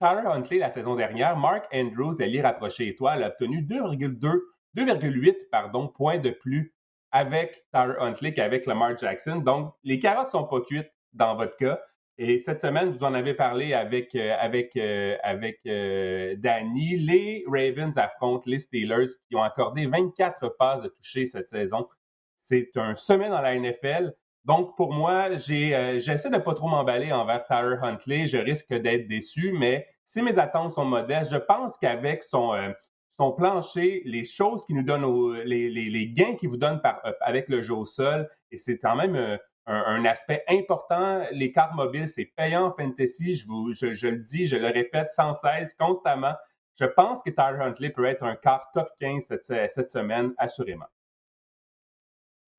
Tyler Huntley la saison dernière, Mark Andrews, d'allié rapproché étoile, a obtenu 2,2 2,8 points de plus avec Tyler Huntley qu'avec Lamar Jackson. Donc, les carottes ne sont pas cuites dans votre cas. Et cette semaine, vous en avez parlé avec, euh, avec, euh, avec euh, Danny. Les Ravens affrontent les Steelers qui ont accordé 24 passes de toucher cette saison. C'est un sommet dans la NFL. Donc, pour moi, j'essaie de ne pas trop m'emballer envers Tyler Huntley. Je risque d'être déçu, mais si mes attentes sont modestes, je pense qu'avec son, son plancher, les choses qui nous donnent, les, gains qu'il vous donne avec le jeu au sol, et c'est quand même un, aspect important. Les cartes mobiles, c'est payant en fantasy. Je, vous, je, le dis, je le répète sans cesse, constamment. Je pense que Tyler Huntley peut être un carte top 15 cette, semaine, assurément.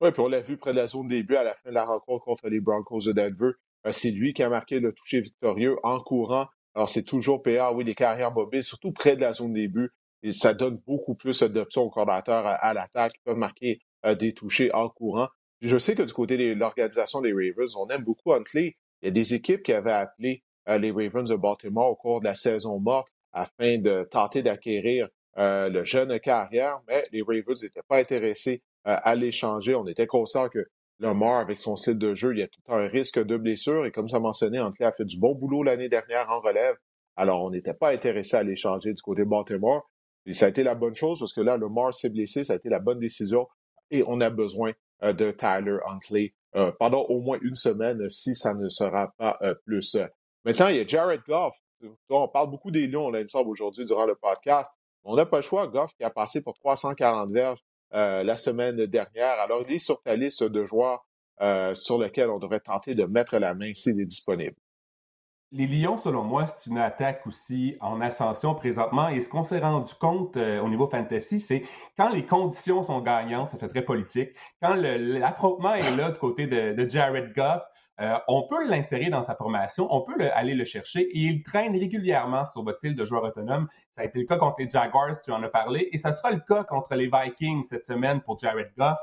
Oui, puis on l'a vu près de la zone début à la fin de la rencontre contre les Broncos de Denver. Euh, c'est lui qui a marqué le toucher victorieux en courant. Alors, c'est toujours payant, oui, les carrières mobiles, surtout près de la zone début. Et ça donne beaucoup plus d'options aux coordinateurs à, l'attaque qui peuvent marquer euh, des touchés en courant je sais que du côté de l'organisation des Ravens, on aime beaucoup Huntley. Il y a des équipes qui avaient appelé euh, les Ravens de Baltimore au cours de la saison morte afin de tenter d'acquérir euh, le jeune carrière, mais les Ravens n'étaient pas intéressés euh, à l'échanger. On était conscient que Lamar, avec son style de jeu, il y a tout un risque de blessure. Et comme ça mentionné, Huntley a fait du bon boulot l'année dernière en relève. Alors, on n'était pas intéressé à l'échanger du côté Baltimore. Et ça a été la bonne chose parce que là, Lamar s'est blessé. Ça a été la bonne décision. Et on a besoin euh, de Tyler Huntley euh, pendant au moins une semaine, si ça ne sera pas euh, plus. Maintenant, il y a Jared Goff. On parle beaucoup des Lions, là, il me semble, aujourd'hui durant le podcast. On n'a pas le choix. Goff qui a passé pour 340 verges la semaine dernière. Alors, il est sur ta liste de joueurs sur lesquels on devrait tenter de mettre la main s'il est disponible. Les Lions, selon moi, c'est une attaque aussi en ascension présentement. Et ce qu'on s'est rendu compte euh, au niveau fantasy, c'est quand les conditions sont gagnantes, ça fait très politique. Quand l'affrontement est là du côté de, Jared Goff, euh, on peut l'insérer dans sa formation, on peut aller le chercher et il traîne régulièrement sur votre fil de joueurs autonomes. Ça a été le cas contre les Jaguars, tu en as parlé, et ça sera le cas contre les Vikings cette semaine pour Jared Goff.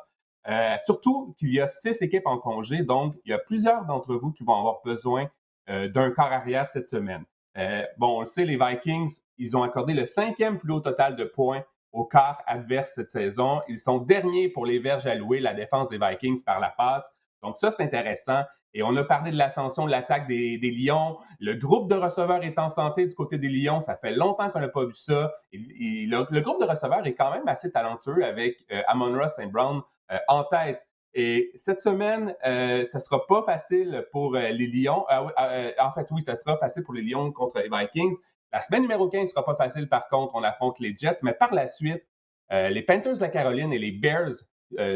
Euh, surtout qu'il y a six équipes en congé, donc il y a plusieurs d'entre vous qui vont avoir besoin d'un corps arrière cette semaine. Euh, bon, on le sait, les Vikings, ils ont accordé le cinquième plus haut total de points au quart adverse cette saison. Ils sont derniers pour les verges allouées, la défense des Vikings par la passe. Donc ça, c'est intéressant. Et on a parlé de l'ascension de l'attaque des, Lions. Le groupe de receveurs est en santé du côté des Lions. Ça fait longtemps qu'on n'a pas vu ça. le, groupe de receveurs est quand même assez talentueux avec euh, Amon Ross et Brown en tête. Et cette semaine, euh, ce ne sera pas facile pour euh, les Lions. Euh, en fait, oui, ce sera facile pour les Lions contre les Vikings. La semaine numéro 15 ne sera pas facile, par contre, on affronte les Jets. Mais par la suite, les Panthers de la Caroline et les Bears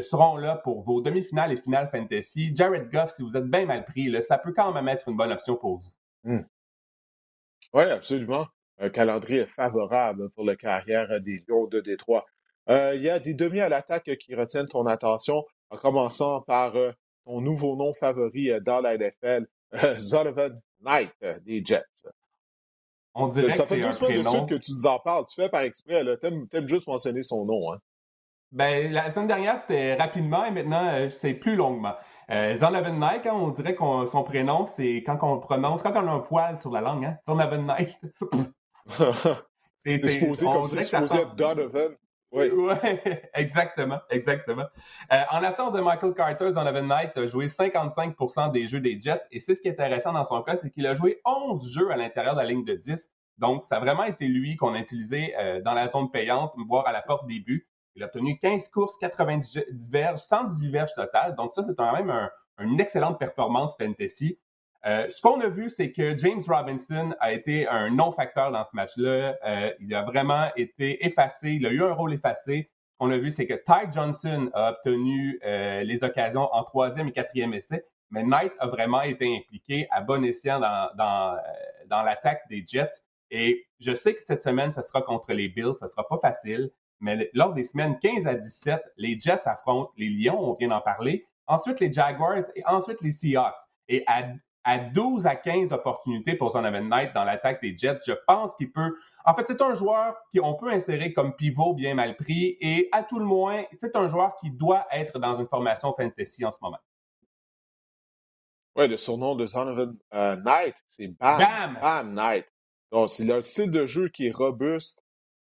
seront là pour vos demi-finales et finales fantasy. Jared Goff, si vous êtes bien mal pris, ça peut quand même être une bonne option pour vous. Hmm. Oui, absolument. Un calendrier favorable pour la carrière des Lions de Détroit. Il y a des demi à l'attaque qui retiennent ton attention en commençant par euh, ton nouveau nom favori euh, dans la NFL, Zonovan Knight des Jets. On dirait ça fait deux semaines de suite que tu nous en parles. Tu fais par exprès, tu aimes juste mentionner son nom. Hein? Ben, la semaine dernière, c'était rapidement et maintenant, euh, c'est plus longuement. Euh, Zonovan Knight, hein, on dirait que son prénom, c'est quand on le prononce, quand on a un poil sur la langue, hein? Zonovan Knight. c'est supposé comme c'est supposé être Donovan. Oui. Ouais, exactement, exactement. Euh, en l'absence de Michael Carter, Donovan Knight a joué 55% des jeux des Jets. Et c'est ce qui est intéressant dans son cas, c'est qu'il a joué 11 jeux à l'intérieur de la ligne de 10. Donc, ça a vraiment été lui qu'on a utilisé euh, dans la zone payante, voire à la porte des buts. Il a obtenu 15 courses, 90 verges, 118 verges totales. Donc, ça, c'est quand même un, une excellente performance fantasy. Euh, ce qu'on a vu, c'est que James Robinson a été un non-facteur dans ce match-là. Euh, il a vraiment été effacé. Il a eu un rôle effacé. Ce qu'on a vu, c'est que Ty Johnson a obtenu euh, les occasions en troisième et quatrième essai, mais Knight a vraiment été impliqué à bon escient dans, dans, dans l'attaque des Jets. Et je sais que cette semaine, ce sera contre les Bills. Ce ne sera pas facile. Mais lors des semaines 15 à 17, les Jets affrontent les Lions, on vient d'en parler. Ensuite, les Jaguars et ensuite les Seahawks. Et à à 12 à 15 opportunités pour Zonovan Knight dans l'attaque des Jets. Je pense qu'il peut. En fait, c'est un joueur qu'on peut insérer comme pivot bien mal pris et à tout le moins, c'est un joueur qui doit être dans une formation fantasy en ce moment. Oui, le surnom de Zonovan euh, Knight, c'est Bam, Bam! Bam Knight. Donc, c'est le style de jeu qui est robuste,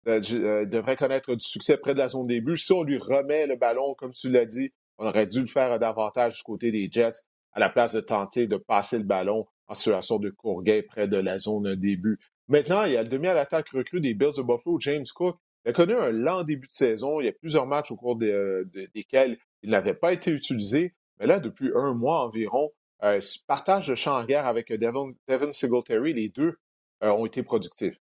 euh, euh, devrait connaître du succès près de la zone début. Si on lui remet le ballon, comme tu l'as dit, on aurait dû le faire davantage du côté des Jets à la place de tenter de passer le ballon en situation de courguet près de la zone début. Maintenant, il y a le demi à l'attaque recrue des Bills de Buffalo, James Cook. Il a connu un lent début de saison. Il y a plusieurs matchs au cours euh, desquels il n'avait pas été utilisé. Mais là, depuis un mois environ, euh, partage de champ en guerre avec Devin, Devin Singletary, les deux euh, ont été productifs.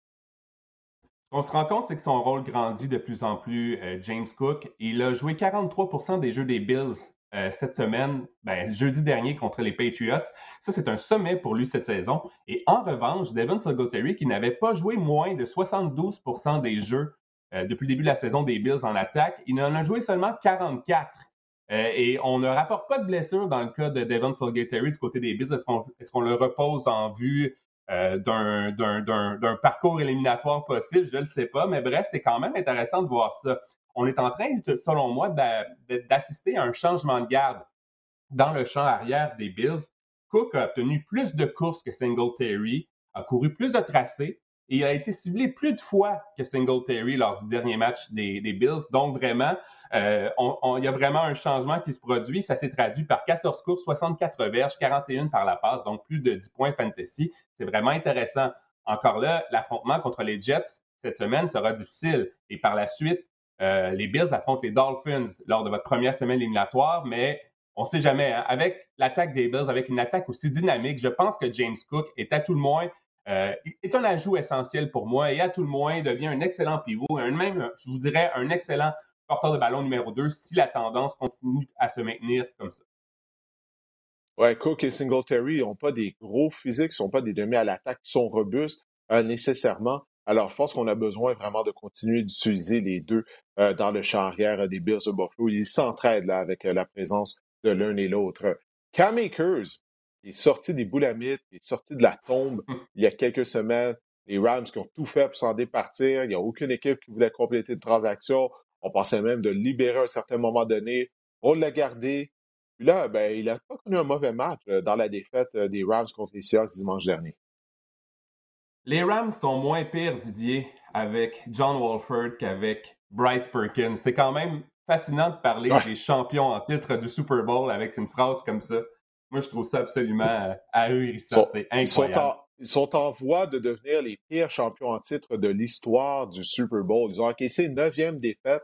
On se rend compte, c'est que son rôle grandit de plus en plus, euh, James Cook. Il a joué 43% des jeux des Bills euh, cette semaine, ben, jeudi dernier contre les Patriots. Ça, c'est un sommet pour lui cette saison. Et en revanche, Devin Singletary, qui n'avait pas joué moins de 72% des jeux euh, depuis le début de la saison des Bills en attaque, il en a joué seulement 44. et on ne rapporte pas de blessure dans le cas de Devin Singletary du côté des Bills. Est-ce qu'on le repose en vue euh, d'un parcours éliminatoire possible, je ne le sais pas, mais bref, c'est quand même intéressant de voir ça. On est en train, selon moi, d'assister à un changement de garde dans le champ arrière des Bills. Cook a obtenu plus de courses que Singletary, a couru plus de tracés, et a été ciblé plus de fois que Singletary lors du dernier match des, Bills. Donc, vraiment, euh, il y a vraiment un changement qui se produit. Ça s'est traduit par 14 courses, 64 verges, 41 par la passe, donc plus de 10 points fantasy. C'est vraiment intéressant. Encore là, l'affrontement contre les Jets cette semaine sera difficile. Et par la suite, euh, les Bills affrontent les Dolphins lors de votre première semaine éliminatoire, mais on ne sait jamais. Hein. Avec l'attaque des Bills, avec une attaque aussi dynamique, je pense que James Cook est à tout le moins euh, est un ajout essentiel pour moi et à tout le moins devient un excellent pivot, un même, je vous dirais, un excellent porteur de ballon numéro 2 si la tendance continue à se maintenir comme ça. Ouais, Cook et Singletary n'ont pas des gros physiques, ne sont pas des demi à l'attaque sont robustes euh, nécessairement. Alors, je pense qu'on a besoin vraiment de continuer d'utiliser les deux euh, dans le champ arrière des Bills de Buffalo. Ils s'entraident là avec la présence de l'un et l'autre. Cam Akers, est sorti des boulamites, est sorti de la tombe hum. il y a quelques semaines. Les Rams qui ont tout fait pour s'en départir. Il n'y a aucune équipe qui voulait compléter une transaction. On pensait même de le libérer à un certain moment donné. On l'a gardé. Puis là, ben, il n'a pas connu un mauvais match euh, dans la défaite euh, des Rams contre les Seahawks dimanche dernier. Les Rams sont moins pires, Didier, avec John Walford qu'avec Bryce Perkins. C'est quand même fascinant de parler des champions en titre du Super Bowl avec une phrase comme ça. Moi, je trouve ça absolument euh, ahurissant. C'est incroyable. Ils sont, en, voie de devenir les pires champions en titre de l'histoire du Super Bowl. Ils ont encaissé une neuvième défaite.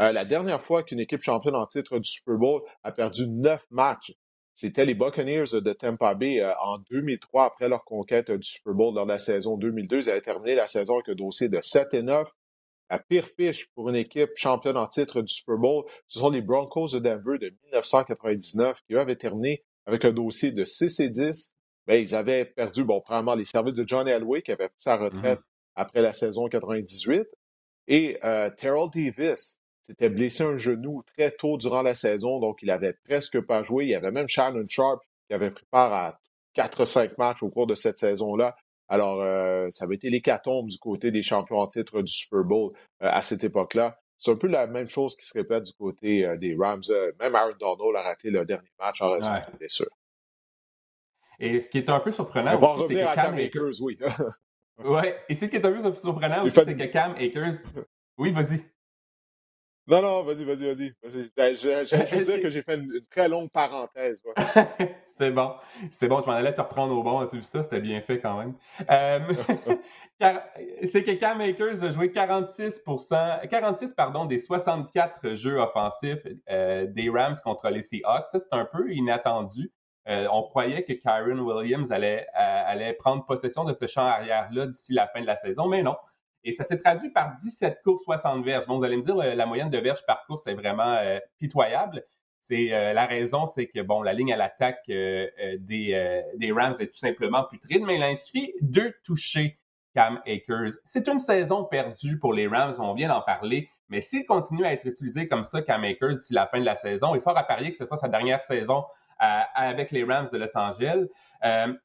Euh, la dernière fois qu'une équipe championne en titre du Super Bowl a perdu neuf matchs, c'était les Buccaneers de Tampa Bay euh, en 2003, après leur conquête du Super Bowl dans la saison 2002. Ils avaient terminé la saison avec un dossier de 7 et 9. La pire fiche pour une équipe championne en titre du Super Bowl, ce sont les Broncos de Denver de 1999 qui, eux, avaient terminé avec un dossier de 6 et 10, bien, ils avaient perdu, bon, premièrement, les services de John Elway, qui avait pris sa retraite mm-hmm. après la saison 98. Et euh, Terrell Davis s'était blessé un genou très tôt durant la saison, donc il avait presque pas joué. Il y avait même Shannon Sharp qui avait pris part à 4-5 matchs au cours de cette saison-là. Alors, euh, ça avait été l'hécatombe du côté des champions en titre du Super Bowl euh, à cette époque-là. C'est un peu la même chose qui se répète du côté euh, des Rams. Même Aaron Donald a raté le dernier match en raison de blessure. Et ce qui est un peu surprenant aussi, c'est que Cam, Akers, oui. oui, et ce qui est un peu surprenant aussi, c'est que Cam Akers... Oui, vas-y. Non, non, vas-y, vas-y, vas-y. Ben, je, je, dire que j'ai fait une, très longue parenthèse. c'est bon. C'est bon, je m'en allais te reprendre au bon. Tu vu ça? C'était bien fait quand même. Euh, c'est que Cam Akers a joué 46, 46 pardon, des 64 jeux offensifs euh, des Rams contre les Seahawks. Ça, c'est un peu inattendu. Euh, on croyait que Kyron Williams allait, allait prendre possession de ce champ arrière-là d'ici la fin de la saison, mais non. Et ça s'est traduit par 17 courses, 60 verges. Bon, vous allez me dire, la moyenne de verges par course est vraiment euh, pitoyable. C'est euh, la raison, c'est que bon, la ligne à l'attaque euh, des, des, Rams est tout simplement putride, mais il a inscrit deux touchés Cam Akers. C'est une saison perdue pour les Rams, on vient d'en parler, mais s'il continue à être utilisé comme ça, Cam Akers, d'ici la fin de la saison, il faut à parier que ce soit sa dernière saison avec les Rams de Los Angeles.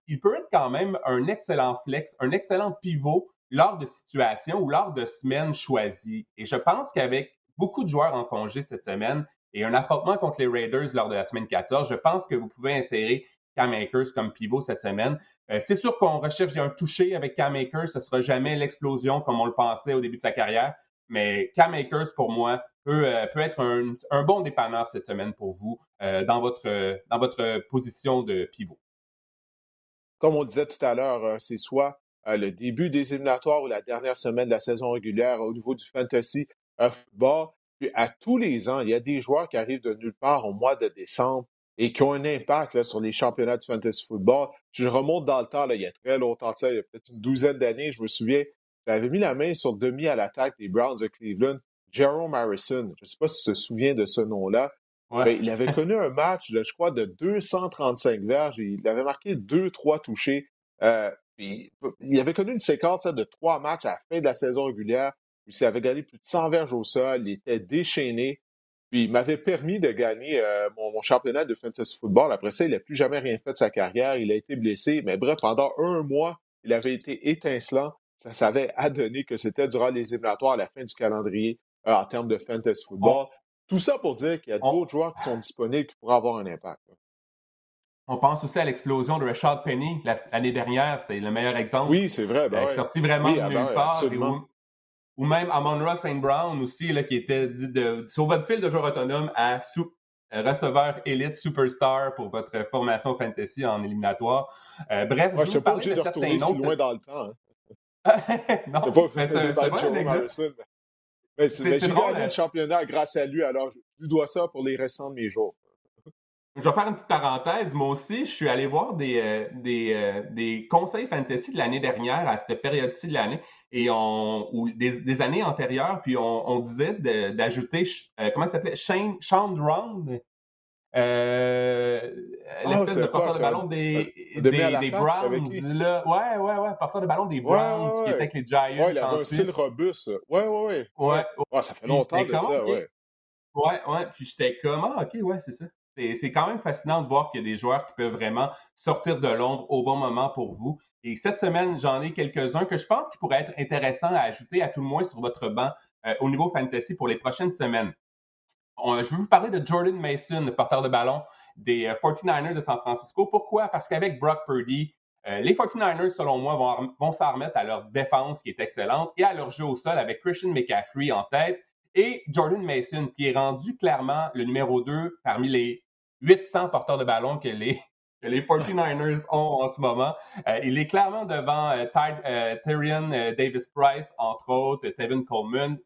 Il peut être quand même un excellent flex, un excellent pivot lors de situations ou lors de semaines choisies. Et je pense qu'avec beaucoup de joueurs en congé cette semaine et un affrontement contre les Raiders lors de la semaine 14, je pense que vous pouvez insérer Cam Akers comme pivot cette semaine. Euh, c'est sûr qu'on recherche un toucher avec Cam Akers. Ce ne sera jamais l'explosion comme on le pensait au début de sa carrière. Mais Cam Akers, pour moi, peut, euh, être un, bon dépanneur cette semaine pour vous euh, dans votre position de pivot. Comme on disait tout à l'heure, c'est soit le début des éliminatoires ou la dernière semaine de la saison régulière au niveau du fantasy football. Puis à tous les ans, il y a des joueurs qui arrivent de nulle part au mois de décembre et qui ont un impact sur les championnats de fantasy football. Je remonte dans le temps, là, il y a très longtemps il y a peut-être une douzaine d'années, je me souviens, j'avais mis la main sur demi à l'attaque des Browns de Cleveland, Jerome Harrison. Je ne sais pas si tu te souviens de ce nom-là. Ben, il avait connu un match, je crois, de 235 verges. Il avait marqué deux, trois touchés. Euh, il avait connu une séquence de trois matchs à la fin de la saison régulière. Il avait gagné plus de 100 verges au sol. Il était déchaîné. Puis il m'avait permis de gagner euh, mon, championnat de fantasy football. Après ça, il n'a plus jamais rien fait de sa carrière. Il a été blessé. Mais bref, pendant un mois, il avait été étincelant. Ça s'avait adonné que c'était durant les éliminatoires à la fin du calendrier euh, en termes de fantasy football. Tout ça pour dire qu'il y a d'autres joueurs qui sont disponibles qui pourraient avoir un impact. On pense aussi à l'explosion de Rashad Penny l'année dernière. C'est le meilleur exemple. Oui, c'est vrai. Ben il est sorti vraiment de nulle ben part ou même Amon Ross St. Brown aussi, là, qui était dit de, sur votre fil de joueur autonome à sous, euh, receveur élite superstar pour votre formation fantasy en éliminatoire. Euh, bref, je suis pas obligé de, retourner si loin dans le temps. Hein. non, pas, mais c'est un, Mais, mais j'ai gagné le championnat grâce à lui, alors je lui dois ça pour les restants de mes jours. Je vais faire une petite parenthèse. Moi aussi, je suis allé voir des, euh, des, euh, des, conseils fantasy de l'année dernière, à cette période-ci de l'année, et on, ou des, des, années antérieures, puis on, on disait d'ajouter, euh, comment ça s'appelait? Shane, Sean Round, euh, ah, l'espèce de porteur de ballon des, des, des, Browns. Là. Ouais, ouais, ouais, porteur de ballon des Browns qui était avec les Giants. Ouais, il avait un style robuste. Ouais, ouais, ouais. Ouais, ouais. ça fait longtemps de ça, ouais. Ouais, ouais, puis j'étais comme, ah, ok, ouais, c'est ça c'est quand même fascinant de voir qu'il y a des joueurs qui peuvent vraiment sortir de l'ombre au bon moment pour vous. Et cette semaine, j'en ai quelques-uns que je pense qui pourraient être intéressants à ajouter à tout le moins sur votre banc euh, au niveau fantasy pour les prochaines semaines. je vais vous parler de Jordan Mason, porteur de ballon des 49ers euh, de San Francisco. Pourquoi? Parce qu'avec Brock Purdy, euh, les 49ers, selon moi, vont, vont s'en remettre à leur défense qui est excellente et à leur jeu au sol avec Christian McCaffrey en tête et Jordan Mason, qui est rendu clairement le numéro 2 parmi les 800 porteurs de ballon que les, les 49ers ont en ce moment. Euh, il est clairement devant euh, euh, Tyrion Davis-Price, entre autres, Tevin Coleman.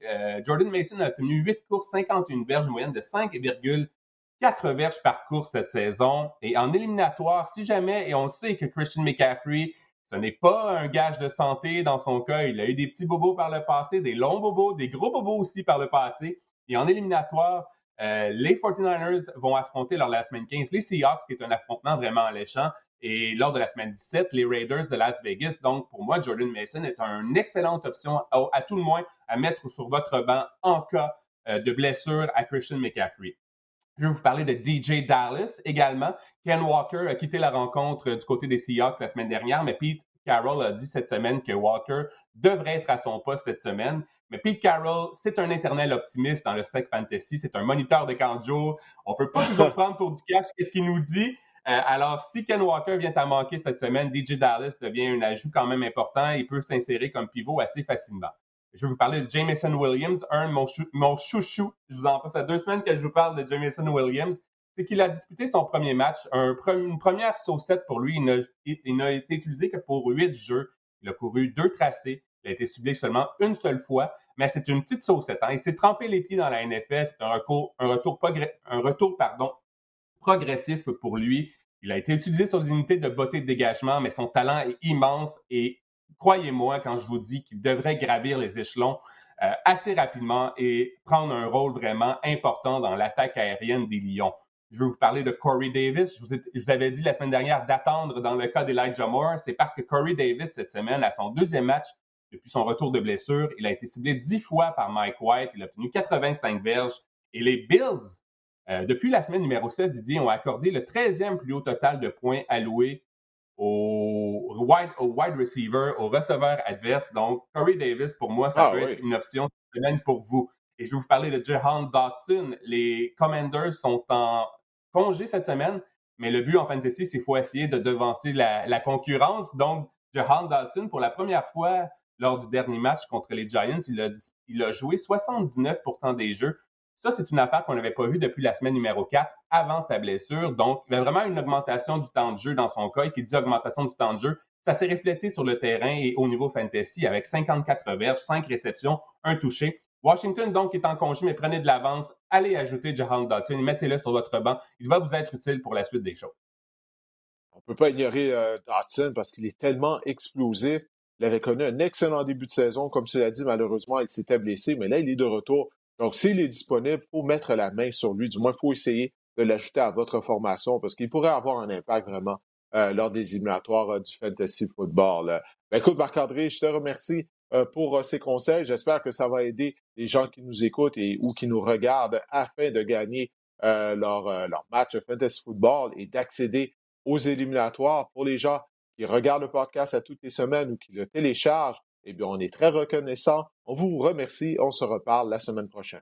Jordan Mason a tenu 8 courses, 51 verges, une moyenne de 5,4 verges par course cette saison. Et en éliminatoire, si jamais, et on sait que Christian McCaffrey, ce n'est pas un gage de santé dans son cas. Il a eu des petits bobos par le passé, des longs bobos, des gros bobos aussi par le passé. Et en éliminatoire, euh, les 49ers vont affronter lors de la semaine 15 les Seahawks, qui est un affrontement vraiment alléchant, et lors de la semaine 17, les Raiders de Las Vegas. Donc, pour moi, Jordan Mason est une excellente option, à, tout le moins, à mettre sur votre banc en cas euh, de blessure à Christian McCaffrey. Je vais vous parler de DJ Dallas également. Ken Walker a quitté la rencontre du côté des Seahawks la semaine dernière, mais Pete Carroll a dit cette semaine que Walker devrait être à son poste cette semaine. Mais Pete Carroll, c'est un éternel optimiste dans le sec fantasy. C'est un moniteur de camp On peut pas toujours prendre pour du cash qu'est-ce qu'il nous dit? Euh, alors, si Ken Walker vient à manquer cette semaine, DJ Dallas devient un ajout quand même important. Il peut s'insérer comme pivot assez facilement. Je vais vous parler de Jameson Williams, un de mon, chouchou. Je vous en passe à deux semaines que je vous parle de Jameson Williams. C'est qu'il a disputé son premier match, une première saucette pour lui. Il n'a été utilisé que pour huit jeux. Il a couru deux tracés. Il a été ciblé seulement une seule fois, mais c'est une petite saucette. Hein. Il s'est trempé les pieds dans la NFL. C'est un, un retour, progressif pour lui. Il a été utilisé sur des unités de beauté de dégagement, mais son talent est immense et croyez-moi quand je vous dis qu'il devrait gravir les échelons euh, assez rapidement et prendre un rôle vraiment important dans l'attaque aérienne des Lions. Je vais vous parler de Corey Davis. Je vous, avais dit la semaine dernière d'attendre dans le cas d'Elijah Moore. C'est parce que Corey Davis, cette semaine, à son deuxième match depuis son retour de blessure, il a été ciblé dix fois par Mike White. Il a obtenu 85 verges. Et les Bills depuis la semaine numéro 7, Didier, ont accordé le 13e plus haut total de points alloués au wide, au wide receiver, au receveur adverse. Donc, Corey Davis, pour moi, ça ah peut être une option cette semaine pour vous. Et je vais vous parler de Jehan Dotson. Les Commanders sont en congé cette semaine, mais le but en fantasy, c'est qu'il faut essayer de devancer la, concurrence. Donc, Jehan Dotson, pour la première fois lors du dernier match contre les Giants, il a, il a joué 79% des jeux. Ça, c'est une affaire qu'on n'avait pas vue depuis la semaine numéro 4 avant sa blessure. Donc, il y a vraiment une augmentation du temps de jeu dans son cas. Et qui dit augmentation du temps de jeu, ça s'est reflété sur le terrain et au niveau fantasy avec 54 verges, 5 réceptions, un touché. Washington, donc, est en congé, mais prenez de l'avance. Allez ajouter Jahan Dotson et mettez-le sur votre banc. Il va vous être utile pour la suite des choses. On ne peut pas ignorer euh, parce qu'il est tellement explosif. Il avait connu un excellent début de saison. Comme tu l'as dit, malheureusement, il s'était blessé, mais là, il est de retour. Donc, s'il est disponible, il faut mettre la main sur lui. Du moins, il faut essayer de l'ajouter à votre formation parce qu'il pourrait avoir un impact vraiment euh, lors des éliminatoires euh, du fantasy football. Ben, écoute, Marc-André, je te remercie euh, pour ces conseils. J'espère que ça va aider les gens qui nous écoutent et ou qui nous regardent afin de gagner leur, leur match de fantasy football et d'accéder aux éliminatoires. Pour les gens qui regardent le podcast à toutes les semaines ou qui le téléchargent, eh bien, on est très reconnaissant. On vous remercie. On se reparle la semaine prochaine.